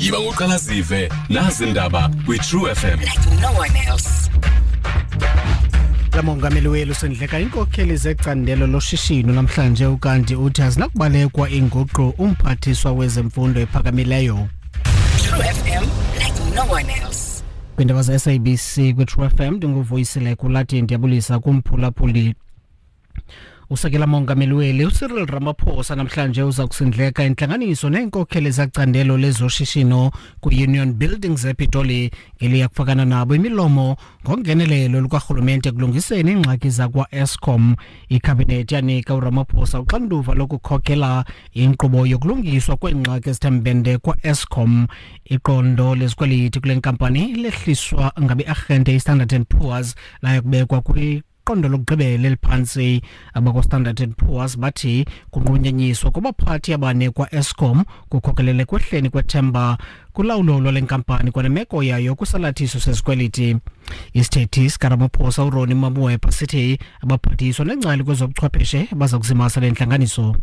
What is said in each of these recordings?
yiba ngoqala zive nazi indaba kwi-true fm like no one else. la mongameli welu sendleka iinkokheli zecandelo loshishino namhlanje ukanti uthi azinakubalekwa inguqu umphathiswa wezemfundo ephakamileyo True FM, like no one else. kwiindaba ze-sabc kwi-true fm ndinguvuyisile kulathi ndiyabulisa kumphulaphuli usekela mongameli weli ucyril ramaphosa namhlanje uza kusindleka intlanganiso neenkokheli zacandelo lezoshishino kwi-union buildings epitoli ngeliya kufakana nabo imilomo ngongenelelo lukarhulumente ekulungiseni iingxaki zakwa-escom ikhabinethi yanika uramaphosa uxanduva lokukhokela inkqubo yokulungiswa kweengxaki ezithembende kwa-escom iqondo lezikweliti kule nkampani lehliswa ngabe-arhente istandard and poors laye kubekwa kwi iqondo lokugqibela eliphantsi abakwa-standard and poors bathi kunqunyanyiswa kubaphathi abane kwa-escom kukhokelele kwehleni kwethemba kulawulo lwale nkampani kwanemeko yayo kwisalathiso sezikweliti isithethi sikaramaphosa uroni mamuwepa sithi abaphathiswa nengcali kwezobuchwepheshe baza kuzimasa le ntlanganiso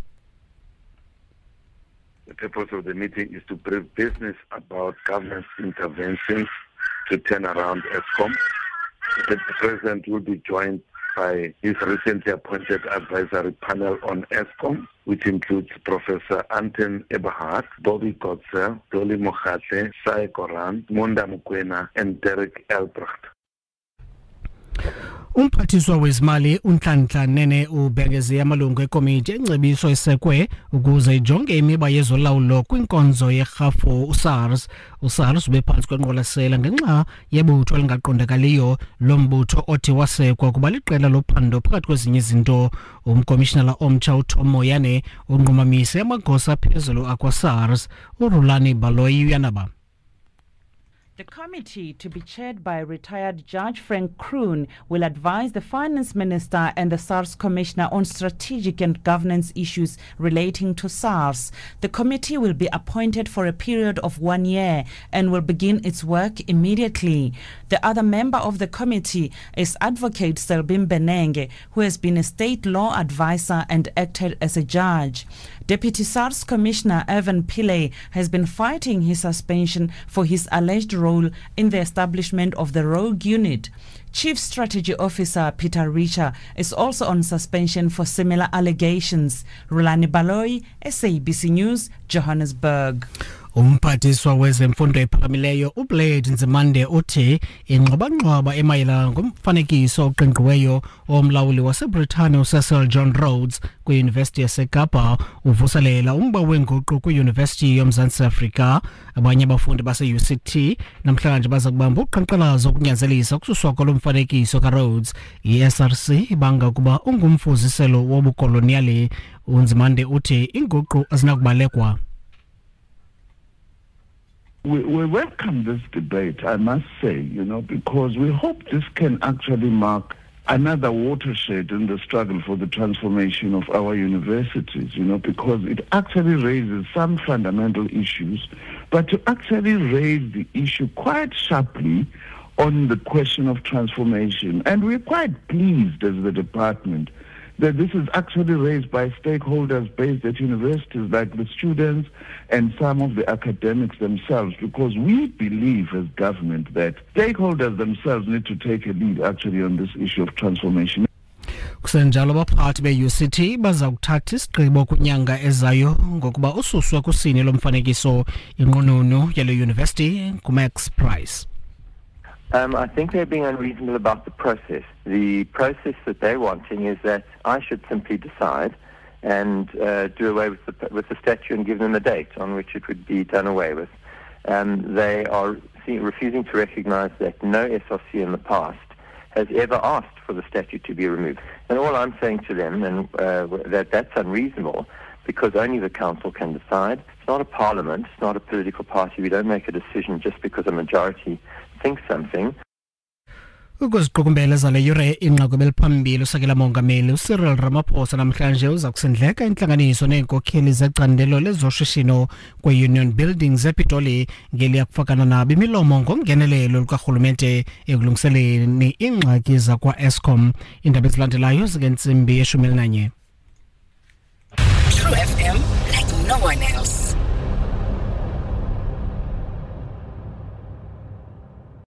The purpose of the meeting is to brief business about government interventions to turn around ESCOM. The president will be joined by his recently appointed advisory panel on ESKOM, which includes Professor Anton Eberhard, Bobby Godsell, Dolly Mokgatle, Sai Koran, Munda Mukwena, and Derek Elbrecht. Umphathiswa wezimali unhlanhla nene ubhengeze amalungu ekomiti engcebiso esekwe ukuze ijonge imiba yezolawulo kwinkonzo yerhafu usars. usars ube phantsi kwenqwalasela ngenxa yebutho elingaqondakaliyo lombutho othi wasekwa kuba liqela lophando phakathi kwezinye izinto. Umkomishinala omtsha utom moyane unqumamise amagosa aphezulu akwasars urulani baloyi uyanaba The committee, to be chaired by retired Judge Frank Kroon, will advise the Finance Minister and the SARS Commissioner on strategic and governance issues relating to SARS. The committee will be appointed for a period of one year and will begin its work immediately. The other member of the committee is Advocate Selbin Benenge, who has been a state law advisor and acted as a judge. Deputy SARS Commissioner Ivan Pillay has been fighting his suspension for his alleged role in the establishment of the rogue unit. Chief Strategy Officer Peter Richer is also on suspension for similar allegations. Rulani Baloyi, SABC News, Johannesburg. Umphathiswa wezemfundo ephakamileyo ublade nzimande uthi ingxwabangxwaba emayelana ngomfanekiso oqingqiweyo womlawuli wasebritane ucecil john rhodes kwiyunivesithi yasekapa uvuselela umba wenguqu kwiyunivesithi yomzantsi afrika. Abanye abafundi base-uct namhlanje baza kubamba uqhankqalazo ukunyanzelisa ukususwa kwalo mfanekiso karhodes. I-src ibanga ukuba ungumfuziselo wobukoloniyali. Unzimande uthi inguqu azinakubalekwa we, we welcome this debate, I must say, you know, because we hope this can actually mark another watershed in the struggle for the transformation of our universities, you know, because it actually raises some fundamental issues, but to actually raise the issue quite sharply on the question of transformation. And we're quite pleased as the department that this is actually raised by stakeholders based at universities like the students and some of the academics themselves because we believe as government that stakeholders themselves need to take a lead actually on this issue of transformation. kusenjalo abaphathi be-uct baza kuthatha isigqibo kwinyanga ezayo ngokuba ususwe kusini lomfanekiso inqununu yale yunivesithi ngumax price Um, I think they're being unreasonable about the process. The process that they're wanting is that I should simply decide and uh, do away with the, with the statue and give them a date on which it would be done away with. Um, they are see, refusing to recognize that no SRC in the past has ever asked for the statue to be removed. And all I'm saying to them and uh, that that's unreasonable because only the council can decide. It's not a parliament, it's not a political party. We don't make a decision just because a majority thinks something. ukuziqukumbela zale yure inqaku ebeliphambili usekela mongameli ucyril ramaphosa namhlanje uza kusindleka intlanganiso neenkokheli zecandelo lezoshishino kwe-union buildings epitoli ngeliya kufakana nabo imilomo ngongenelelo lukarhulumente ekulungiseleni iingxaki zakwa-escom iindaba ezilandelayo zingentsimbi yeshumi elinanye True FM, like no one else.